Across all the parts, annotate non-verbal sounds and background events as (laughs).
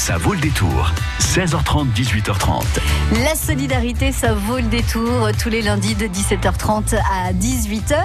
Ça vaut le détour. 16h30, 18h30. La solidarité, ça vaut le détour tous les lundis de 17h30 à 18h.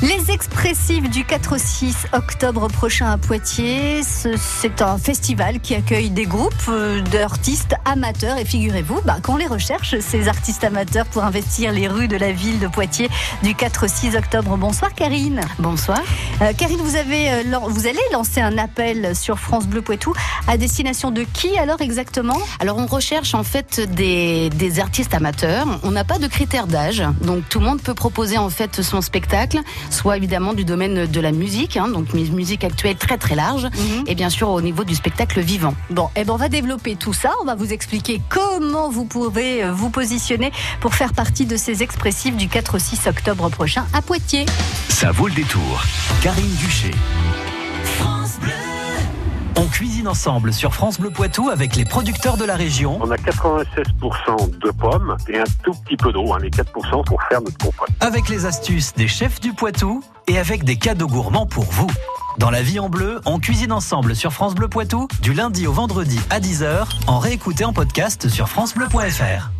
Les expressifs du 4 au 6 octobre prochain à Poitiers, c'est un festival qui accueille des groupes euh, d'artistes amateurs. Et figurez-vous bah, qu'on les recherche, ces artistes amateurs, pour investir les rues de la ville de Poitiers du 4 au 6 octobre. Bonsoir Karine. Bonsoir. Euh, Karine, vous, avez, euh, vous allez lancer un appel sur France Bleu Poitou à destination de qui alors exactement? Alors on recherche en fait des, des artistes amateurs. On n'a pas de critères d'âge, donc tout le monde peut proposer en fait son spectacle, soit évidemment du domaine de la musique, hein, donc musique actuelle très très large, Mhm. et bien sûr au niveau du spectacle vivant. Bon, eh ben on va développer tout ça. On va vous expliquer comment vous pourrez euh, vous positionner pour faire partie de ces expressifs du 4 au 6 octobre prochain à Poitiers. Ça vaut le détour. Karine Duché. On cuisine ensemble sur France Bleu Poitou avec les producteurs de la région, On a 96% de pommes et un tout petit peu d'eau, hein, les 4% pour faire notre compote. avec les astuces des chefs du Poitou et avec des cadeaux gourmands pour vous. Dans la vie en bleu, on cuisine ensemble sur France Bleu Poitou du lundi au vendredi à 10h en réécouté en podcast sur francebleu.fr.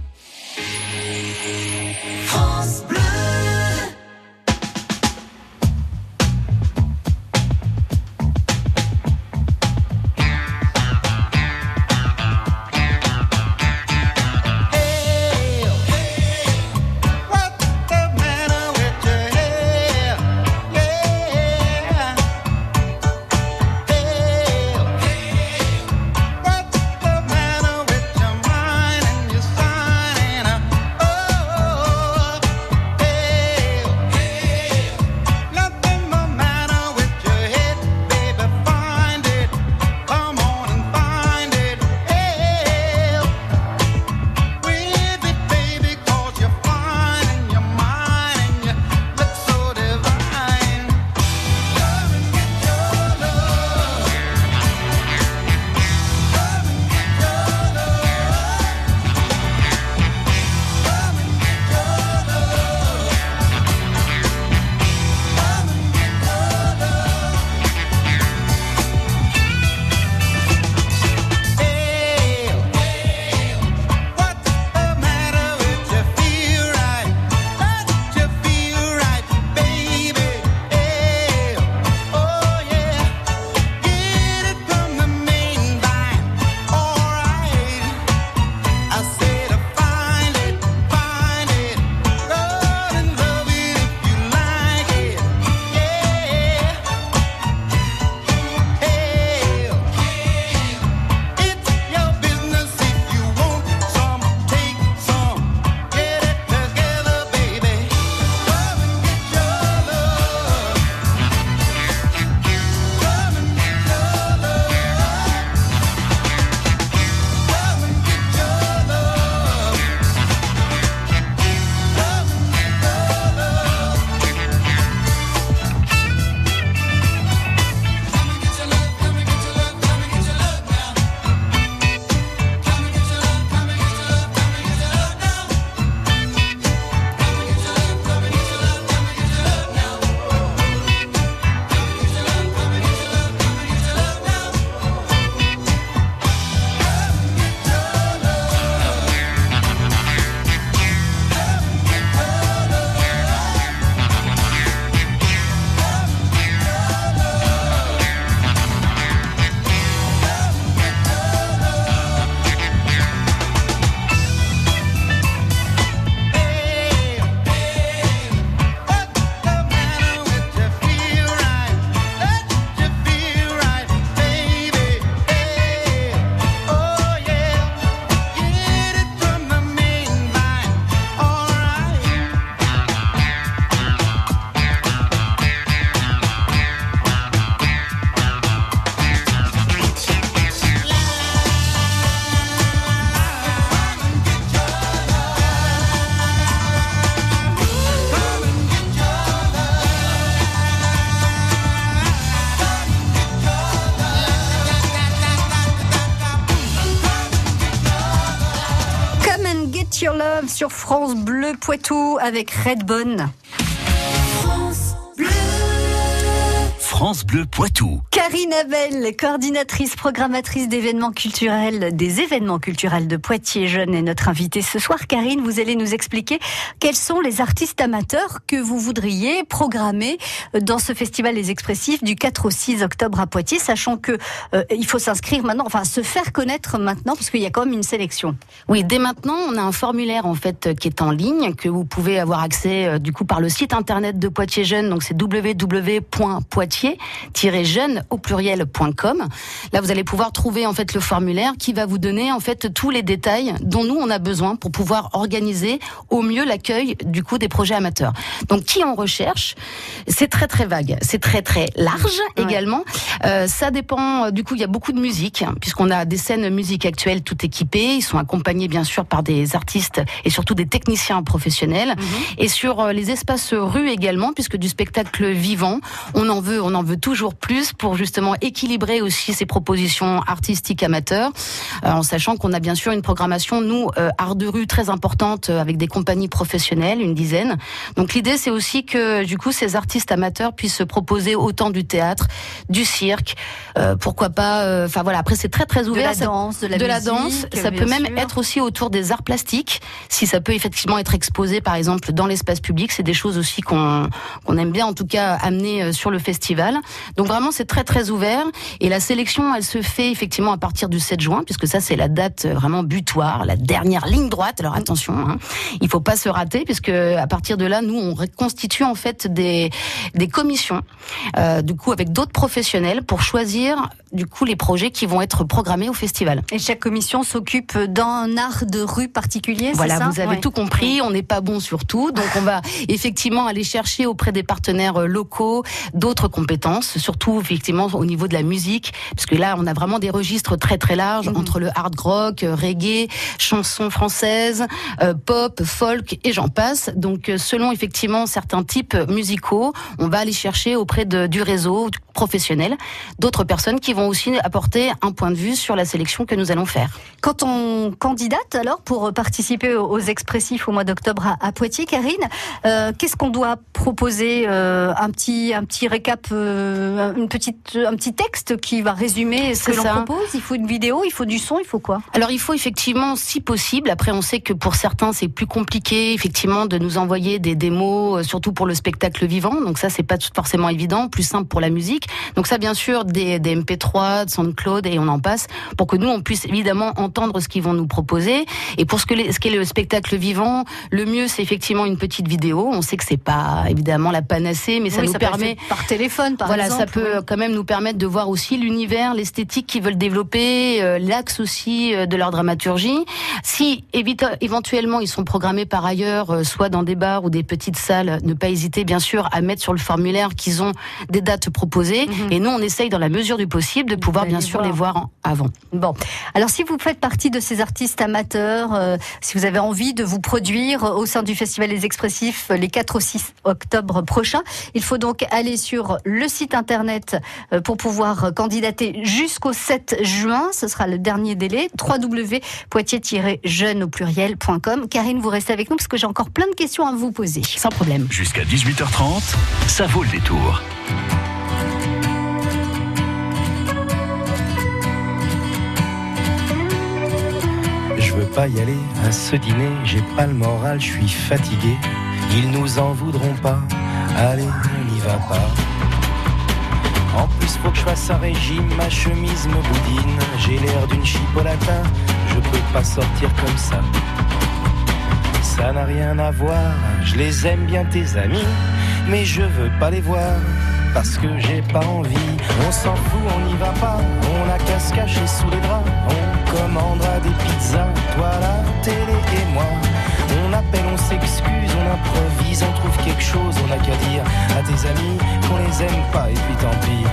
France Bleu Poitou avec Redbone. France Bleu Poitou. Karine Abel, coordinatrice, programmatrice d'événements culturels, des événements culturels de Poitiers Jeunes est notre invitée ce soir. Karine, vous allez nous expliquer quels sont les artistes amateurs que vous voudriez programmer dans ce festival Les Expressifs du 4 au 6 octobre à Poitiers, sachant que euh, il faut s'inscrire maintenant, enfin se faire connaître maintenant, parce qu'il y a quand même une sélection. Oui, dès maintenant, on a un formulaire en fait qui est en ligne que vous pouvez avoir accès euh, du coup par le site internet de Poitiers Jeunes. Donc c'est www.poitiers-jeune au pluriel.com. Là, vous allez pouvoir trouver en fait le formulaire qui va vous donner en fait tous les détails dont nous on a besoin pour pouvoir organiser au mieux l'accueil du coup des projets amateurs. Donc qui on recherche? C'est très très vague, c'est très très large Ouais. également. Euh, ça dépend. euh, Du coup, il y a beaucoup de musique hein, puisqu'on a des scènes musique actuelles tout équipées. Ils sont accompagnés bien sûr par des artistes et surtout des techniciens professionnels. Et sur euh, les espaces rue également, puisque du spectacle vivant, on en veut, on en veut toujours plus pour justement équilibrer aussi ces propositions artistiques amateurs, euh, en sachant qu'on a bien sûr une programmation nous euh, art de rue très importante euh, avec des compagnies professionnelles, une dizaine. Donc l'idée c'est aussi que du coup ces artistes amateurs puissent se proposer autant du théâtre, du cirque, euh, pourquoi pas. Enfin voilà, après c'est très très De ouvert. la ça- danse, de la de la danse, ça peut même sûr. être aussi autour des arts plastiques, si ça peut effectivement être exposé par exemple dans l'espace public, c'est des choses aussi qu'on qu'on aime bien en tout cas amener sur le festival. Donc vraiment c'est très très ouvert et la sélection elle se fait effectivement à partir du 7 juin puisque ça c'est la date euh, vraiment butoir, la dernière ligne droite. Alors attention, hein, il faut pas se rater puisque à partir de là nous on reconstitue en fait des des commissions euh, du coup avec d'autres professionnels pour choisir du coup les projets qui vont être programmés au festival. Et chaque commission s'occupe d'un art de rue particulier, Voilà, ça vous avez Ouais. tout compris. On n'est pas bon sur tout, donc on va effectivement aller chercher auprès des partenaires euh, locaux d'autres compétences, surtout effectivement au niveau de la musique, parce que là on a vraiment des registres très très larges Mhm. entre le hard rock, euh, reggae, chansons françaises, euh, pop, folk et j'en passe. Donc euh, selon effectivement certains types musicaux, on va aller chercher auprès de, du réseau professionnel d'autres personnes qui vont aussi apporter un point de vue sur la sélection que nous allons faire. Quand on candidate alors pour participer aux aux expressifs au mois d'octobre à, à Poitiers, Karine, euh, qu'est-ce qu'on doit proposer euh, Un petit un petit récap, euh, une petite un petit texte qui va résumer ce que l'on ça. propose. Il faut une vidéo, il faut du son, il faut quoi? Alors il faut effectivement, si possible, après on sait que pour certains c'est plus compliqué effectivement de nous envoyer des démos, euh, surtout pour le spectacle vivant, donc ça c'est pas forcément évident, plus simple pour la musique. Donc ça bien sûr des, des MP3, de SoundCloud et on en passe, pour que nous on puisse évidemment entendre ce qu'ils vont nous proposer. Et pour ce que les- ce qu'est le spectacle vivant, le mieux c'est effectivement une petite vidéo. On sait que c'est pas évidemment la panacée, mais ça Oui, nous être permet par téléphone, par voilà, exemple. ça peut oui. quand même nous permettre de voir aussi l'univers, l'esthétique qu'ils veulent développer, euh, l'axe aussi euh, de leur dramaturgie. Si éventuellement ils sont programmés par ailleurs, euh, soit dans des bars ou des petites salles, ne pas hésiter bien sûr à mettre sur le formulaire qu'ils ont des dates proposées. Mhm. Et nous, on essaye dans la mesure du possible de pouvoir bien sûr voir. les voir en- avant. Bon, alors si vous faites partie de ces artistes amateurs, si vous avez envie de vous produire au sein du Festival des Expressifs les 4 au 6 octobre prochains, il faut donc aller sur le site internet euh, pour pouvoir candidater jusqu'au 7 juin. Ce sera le dernier délai. www.poitiers-jeune au pluriel.com. Karine, vous restez avec nous parce que j'ai encore plein de questions à vous poser. Sans problème. Jusqu'à 18h30, ça vaut le détour. Je veux pas y aller à ce dîner, j'ai pas le moral, je suis fatigué. Ils nous en voudront pas, allez, on n'y va pas. En plus, faut que je fasse un régime, ma chemise me boudine. J'ai l'air d'une chipolata, je peux pas sortir comme ça. Ça n'a rien à voir, je les aime bien tes amis, mais je veux pas les voir parce que j'ai pas envie. On s'en fout, on n'y va pas, on a qu'à se cacher sous les draps. On commandera des pizzas, toi la télé et moi. On appelle, on s'excuse, on improvise, on trouve quelque chose, on a qu'à dire à tes amis qu'on les aime pas et puis tant pis.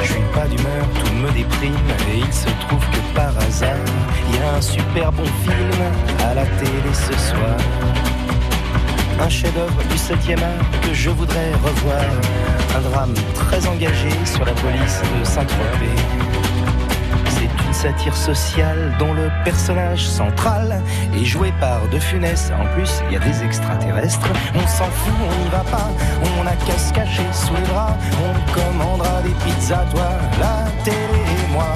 Je suis pas d'humeur, tout me déprime Et il se trouve que par hasard Il y a un super bon film à la télé ce soir. Un chef-d'œuvre du 7e art que je voudrais revoir. Un drame très engagé sur la police de Saint-Tropez C'est une satire sociale dont le personnage central est joué par De Funès. En plus, il y a des extraterrestres. On s'en fout, on n'y va pas. On a qu'à se cacher sous les bras. On commandera des pizzas, toi, la télé et moi.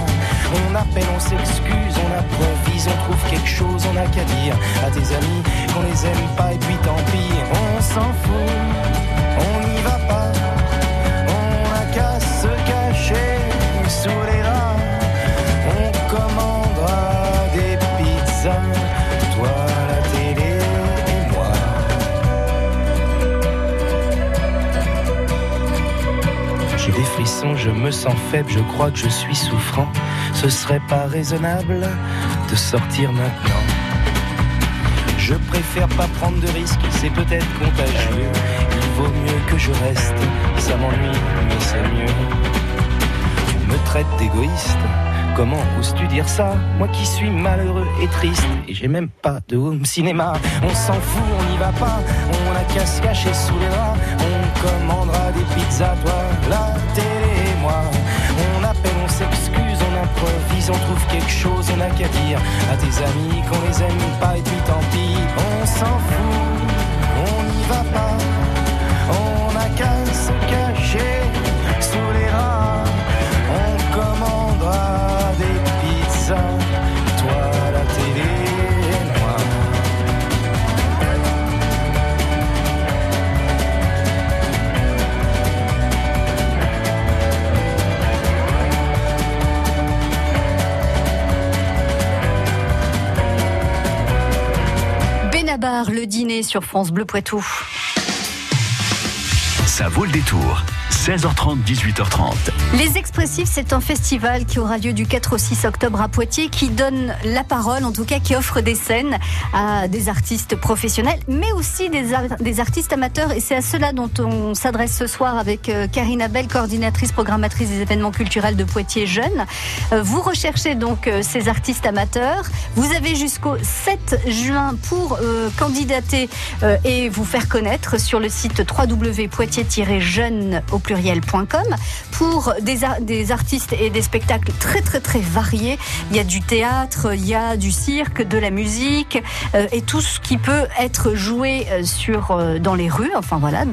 On appelle, on s'excuse, on improvise, on trouve quelque chose, on n'a qu'à dire à tes amis qu'on les aime pas et puis tant pis, on s'en fout, J'ai des frissons, je me sens faible, je crois que je suis souffrant. Ce serait pas raisonnable de sortir maintenant. Je préfère pas prendre de risques, c'est peut-être contagieux. Il vaut mieux que je reste, ça m'ennuie, mais c'est mieux. Tu me traites d'égoïste, comment oses-tu dire ça Moi qui suis malheureux et triste, et j'ai même pas de home cinéma. On s'en fout, on n'y va pas, on a qu'à se cacher sous les bras. On commandera des pizzas, toi, la télé et moi. On appelle, on s'excuse, on improvise, on trouve quelque chose, on n'a qu'à dire à tes amis qu'on les aime pas et puis tant pis, on s'en fout, on n'y va pas, sur France Bleu Poitou. Ça vaut le détour. 16h30, 18h30. Les Expressifs, c'est un festival qui aura lieu du 4 au 6 octobre à Poitiers, qui donne la parole, en tout cas qui offre des scènes à des artistes professionnels, mais aussi des, ar- des artistes amateurs. Et c'est à cela dont on s'adresse ce soir avec euh, Karine Abel, coordinatrice programmatrice des événements culturels de Poitiers Jeunes. Euh, Vous recherchez donc euh, ces artistes amateurs. Vous avez jusqu'au 7 juin pour candidater et vous faire connaître sur le site www.poitiers-jeune au pour des, ar- des artistes et des spectacles très très très variés. Il y a du théâtre, il y a du cirque, de la musique euh, et tout ce qui peut être joué euh, sur euh, dans les rues, enfin voilà,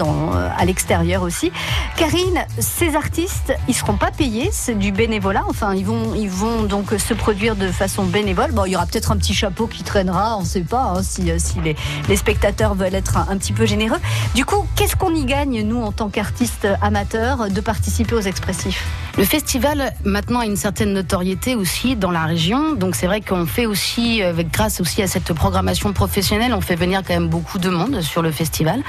à l'extérieur aussi. Karine, ces artistes, ils seront pas payés, c'est du bénévolat? Enfin, ils vont ils vont donc se produire de façon bénévole. Bon, il y aura peut-être un petit chapeau qui traînera, on ne sait pas hein, si, les, spectateurs veulent être un petit peu généreux. Du coup, qu'est-ce qu'on y gagne nous en tant qu'artistes amateurs? De participer aux expressifs. Le festival maintenant a une certaine notoriété aussi dans la région, donc c'est vrai qu'on fait aussi, avec grâce aussi à cette programmation professionnelle, on fait venir quand même beaucoup de monde sur le festival,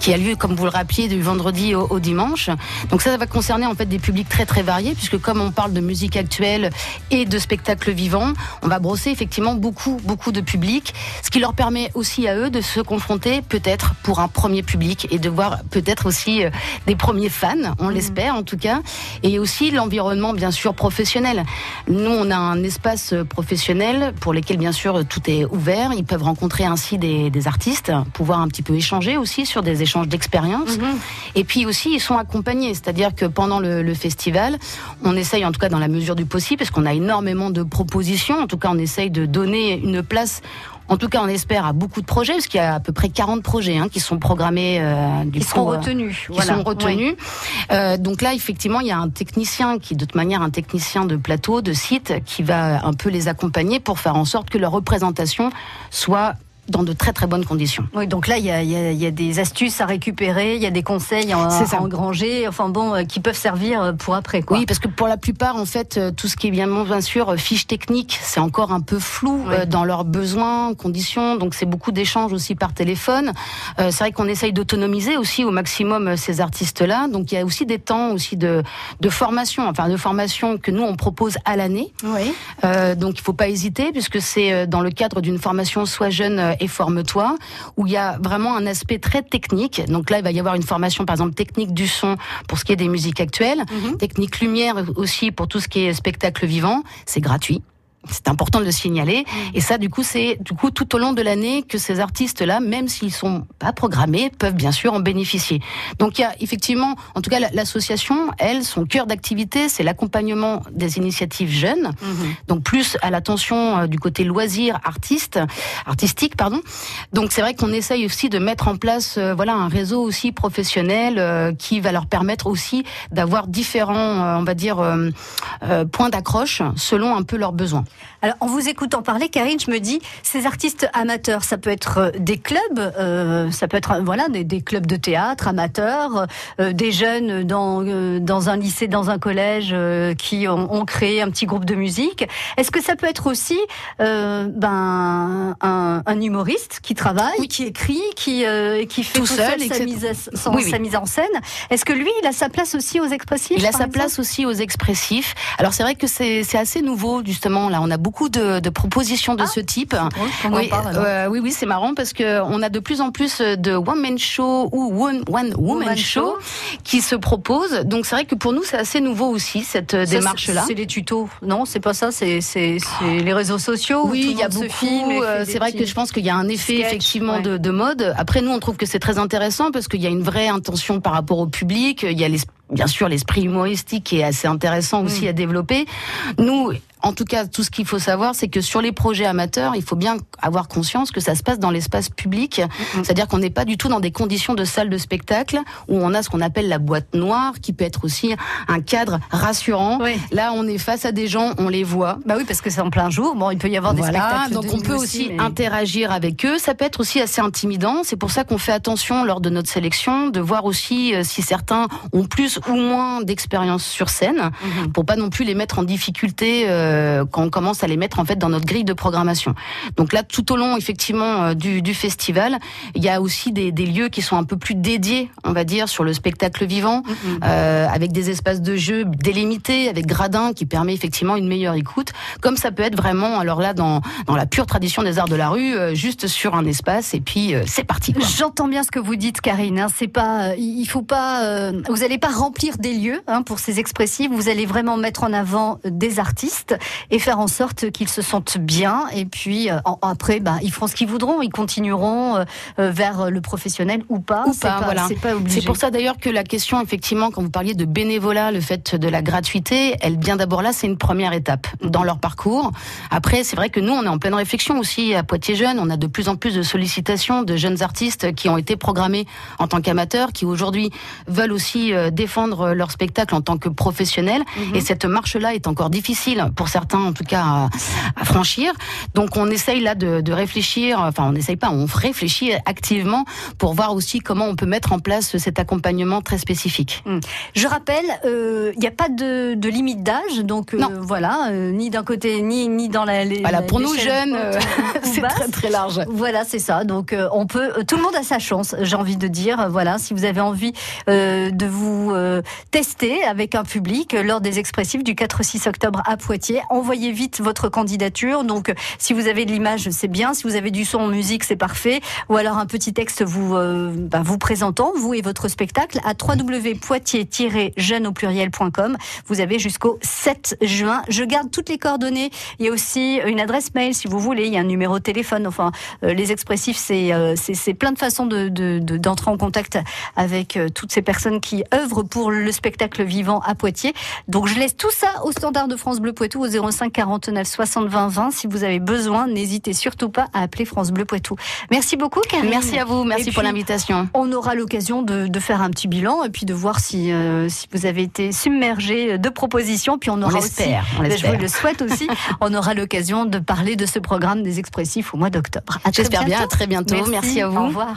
qui a lieu, comme vous le rappeliez, du vendredi au, au dimanche. Donc ça, ça va concerner en fait des publics très très variés, puisque comme on parle de musique actuelle et de spectacles vivants, on va brosser effectivement beaucoup beaucoup de publics, ce qui leur permet aussi à eux de se confronter peut-être pour un premier public et de voir peut-être aussi euh, des premiers fans, on l'espère en tout cas, et aussi l'environnement bien sûr professionnel. Nous, on a un espace professionnel pour lesquels bien sûr tout est ouvert. Ils peuvent rencontrer ainsi des, des artistes, pouvoir un petit peu échanger aussi sur des échanges d'expériences. Et puis aussi, ils sont accompagnés, c'est-à-dire que pendant le, le festival, on essaye en tout cas dans la mesure du possible, parce qu'on a énormément de propositions. En tout cas, on essaye de donner une place. En tout cas, on espère à beaucoup de projets, parce qu'il y a à peu près 40 projets hein, qui sont programmés. euh, du seront coup, euh, retenus. qui voilà. sont retenus. Euh, donc là, effectivement, il y a un technicien qui, de toute manière, un technicien de plateau, de site, qui va un peu les accompagner pour faire en sorte que leur représentation soit dans de très très bonnes conditions. Oui, donc là, il y a, il y a- il y a des astuces à récupérer, il y a des conseils à, engranger, enfin bon, euh, qui peuvent servir pour après. Quoi. Oui, parce que pour la plupart, en fait, euh, tout ce qui est bien, bien sûr euh, fiche technique, c'est encore un peu flou Oui. euh, dans leurs besoins, conditions. Donc c'est beaucoup d'échanges aussi par téléphone. Euh, c'est vrai qu'on essaye d'autonomiser aussi au maximum euh, ces artistes-là. Donc il y a aussi des temps aussi de, de formation, enfin de formation que nous on propose à l'année. Oui. Euh, donc il faut pas hésiter puisque c'est euh, dans le cadre d'une formation Sois jeune euh, et forme-toi où il y a vraiment un aspect très technique. Donc là il va y avoir une formation par exemple technique du son pour ce qui est des musiques actuelles, technique lumière aussi pour tout ce qui est spectacle vivant. C'est gratuit. C'est important de le signaler. Et ça, du coup, c'est du coup tout au long de l'année que ces artistes-là, même s'ils sont pas programmés, peuvent bien sûr en bénéficier. Donc il y a effectivement, en tout cas, la- l'association, elle, son cœur d'activité, c'est l'accompagnement des initiatives jeunes. Donc plus à l'attention euh, du côté loisir, artiste, artistique, pardon. Donc c'est vrai qu'on essaye aussi de mettre en place, euh, voilà, un réseau aussi professionnel euh, qui va leur permettre aussi d'avoir différents, euh, on va dire, points d'accroche selon un peu leurs besoins. Alors, en vous écoutant parler, Karine, je me dis, ces artistes amateurs, ça peut être euh, des clubs, euh, ça peut être voilà des, des clubs de théâtre amateurs, euh, des jeunes dans euh, dans un lycée, dans un collège euh, qui ont, ont créé un petit groupe de musique. Est-ce que ça peut être aussi euh, ben un, un humoriste qui travaille, qui écrit, qui euh, qui fait Tout tout, seul, seul, sa, mise Oui, oui. sa mise en scène Est-ce que lui, il a sa place aussi aux expressifs Il a sa exemple place aussi aux expressifs. Alors c'est vrai que c'est c'est assez nouveau justement. Là, on a beaucoup de, de propositions de ce type. drôle Oui, parle, euh, oui, oui, c'est marrant parce que on a de plus en plus de one man show ou one, one woman show show. qui se proposent. Donc c'est vrai que pour nous c'est assez nouveau aussi cette euh, Ça, démarche-là. C'est les tutos, non C'est pas ça. C'est les réseaux sociaux. Oui, il y a beaucoup. euh, c'est vrai que je pense qu'il y a un effet effectivement ouais. de, de mode. Après, nous, on trouve que c'est très intéressant parce qu'il y a une vraie intention par rapport au public. Il y a les- bien sûr l'esprit humoristique qui est assez intéressant aussi Mm. à développer. Nous. En tout cas, tout ce qu'il faut savoir, c'est que sur les projets amateurs, il faut bien avoir conscience que ça se passe dans l'espace public. C'est-à-dire qu'on n'est pas du tout dans des conditions de salle de spectacle où on a ce qu'on appelle la boîte noire, qui peut être aussi un cadre rassurant. Oui. Là, on est face à des gens, on les voit. Bah oui, parce que c'est en plein jour. Bon, il peut y avoir des spectacles. donc on peut aussi mais- interagir avec eux. Ça peut être aussi assez intimidant. C'est pour ça qu'on fait attention lors de notre sélection de voir aussi euh, si certains ont plus ou moins d'expérience sur scène, Mhm. pour pas non plus les mettre en difficulté euh, quand on commence à les mettre en fait dans notre grille de programmation. Donc là, tout au long effectivement euh, du, du festival, il y a aussi des, des lieux qui sont un peu plus dédiés, on va dire, sur le spectacle vivant, Mhm. euh, avec des espaces de jeu délimités, avec gradins qui permet effectivement une meilleure écoute, comme ça peut être vraiment, alors là, dans, dans la pure tradition des arts de la rue, euh, juste sur un espace, et puis euh, c'est parti. J'entends bien ce que vous dites, Karine. hein. C'est pas, euh, il faut pas, euh, vous allez pas remplir des lieux hein, pour ces expressifs. Vous allez vraiment mettre en avant des artistes et faire en sorte qu'ils se sentent bien. Et puis euh, après, bah, ils feront ce qu'ils voudront. Ils continueront euh, euh, vers le professionnel ou pas. Ou C'est pas, voilà. Pour ça d'ailleurs que la question, effectivement, quand vous parliez de bénévolat, le fait de la gratuité, elle vient d'abord là, c'est une première étape dans leur parcours. Après, c'est vrai que nous, on est en pleine réflexion aussi à Poitiers Jeunes. On a de plus en plus de sollicitations de jeunes artistes qui ont été programmés en tant qu'amateurs, qui aujourd'hui veulent aussi euh, défendre leur spectacle en tant que professionnels. Et cette marche-là est encore difficile pour certains, en tout cas, à, à franchir. Donc, on essaye là de, de réfléchir. Enfin, on n'essaye pas, on réfléchit activement pour voir aussi comment on peut mettre en place cet accompagnement très spécifique. Je rappelle, euh, il n'y a pas de, de limite d'âge, donc euh, voilà, euh, ni d'un côté ni ni dans la. les- Voilà, pour nous jeunes, euh, (laughs) c'est très très large. Voilà, c'est ça. Donc euh, on peut, euh, tout le monde a sa chance. J'ai envie de dire, Euh, voilà, si vous avez envie euh, de vous euh, tester avec un public lors des expressifs du 4-6 octobre à Poitiers, envoyez vite votre candidature. Donc si vous avez de l'image, c'est bien. Si vous avez du son en musique, c'est parfait. Ou alors un petit texte vous euh, bah, vous présentant vous et votre spectacle à www.poitiers-jeune au pluriel.com. Vous avez jusqu'au 7 juin. Je garde toutes les coordonnées. Il y a aussi une adresse mail si vous voulez. Il y a un numéro de téléphone. Enfin, euh, les expressifs, c'est euh, plein de façons de de- de- d'entrer en contact avec toutes ces personnes qui œuvrent pour le spectacle vivant à Poitiers. Donc, je laisse tout ça au standard de France Bleu Poitou au 05 49 60 20 20. Si vous avez besoin, n'hésitez surtout pas à appeler France Bleu Poitou. Merci beaucoup, Karine. Merci à vous, merci Et pour l'invitation. on aura l'occasion de, de faire un petit bilan et puis de voir si, euh, si vous avez été submergé de propositions. Puis on On aura aussi, l'espère, on ben, je vous le souhaite aussi, (laughs) on aura l'occasion de parler de ce programme des expressifs au mois d'octobre. J'espère bien, à très bientôt. Merci à vous. Au revoir.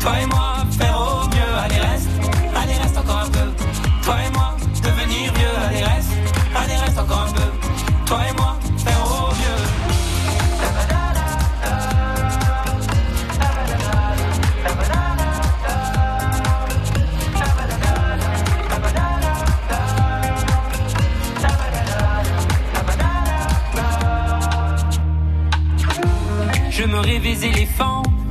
Toi et moi, faire au mieux. Allez reste, allez reste encore un peu. Toi et moi, devenir vieux. Allez reste, allez reste encore un peu. Toi et moi, faire au mieux. Je me rêvais éléphant,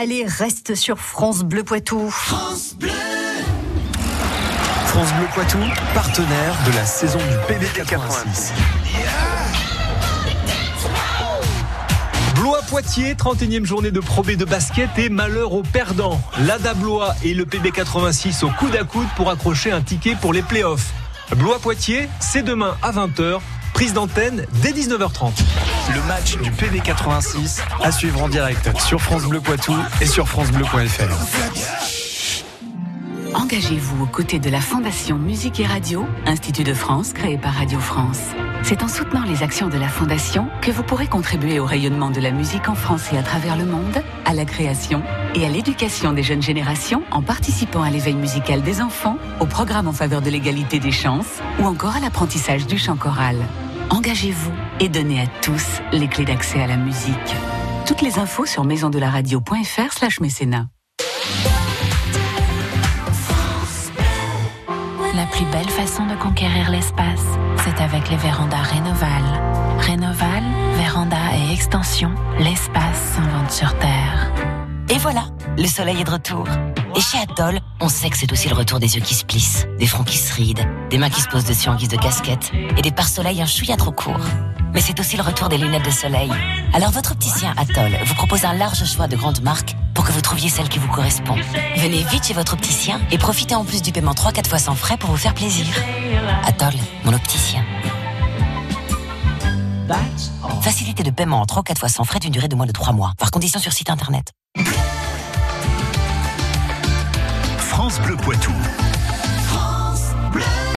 allez, reste sur France Bleu Poitou. France Bleu Poitou, partenaire de la saison du PB86. Blois Poitiers, 31e journée de Pro B de basket et malheur aux perdants. L'ADA Blois et le PB86 au coude à coude pour accrocher un ticket pour les playoffs. Blois Poitiers, c'est demain à 20h, prise d'antenne dès 19h30. Le match du PB86 à suivre en direct sur France Bleu Poitou et sur francebleu.fr. Engagez-vous aux côtés de la Fondation Musique et Radio, Institut de France créé par Radio France. C'est en soutenant les actions de la Fondation que vous pourrez contribuer au rayonnement de la musique en France et à travers le monde, à la création et à l'éducation des jeunes générations en participant à l'éveil musical des enfants, au programme en faveur de l'égalité des chances ou encore à l'apprentissage du chant choral. Engagez-vous et donnez à tous les clés d'accès à la musique. Toutes les infos sur maisondelaradio.fr slash mécénat. La plus belle façon de conquérir l'espace, c'est avec les vérandas Rénoval. Rénoval, véranda et extension, l'espace s'invente sur Terre. Voilà, le soleil est de retour. Et chez Atoll, on sait que c'est aussi le retour des yeux qui se plissent, des fronts qui se rident, des mains qui se posent dessus en guise de casquette et des pare-soleil un chouïa trop court. Mais c'est aussi le retour des lunettes de soleil. Alors votre opticien Atoll vous propose un large choix de grandes marques pour que vous trouviez celle qui vous correspond. Venez vite chez votre opticien et profitez en plus du paiement 3-4 fois sans frais pour vous faire plaisir. Atoll, mon opticien. Facilité de paiement en 3 ou 4 fois sans frais d'une durée de moins de 3 mois. Par condition sur site internet. France Bleu Poitou. France Bleu.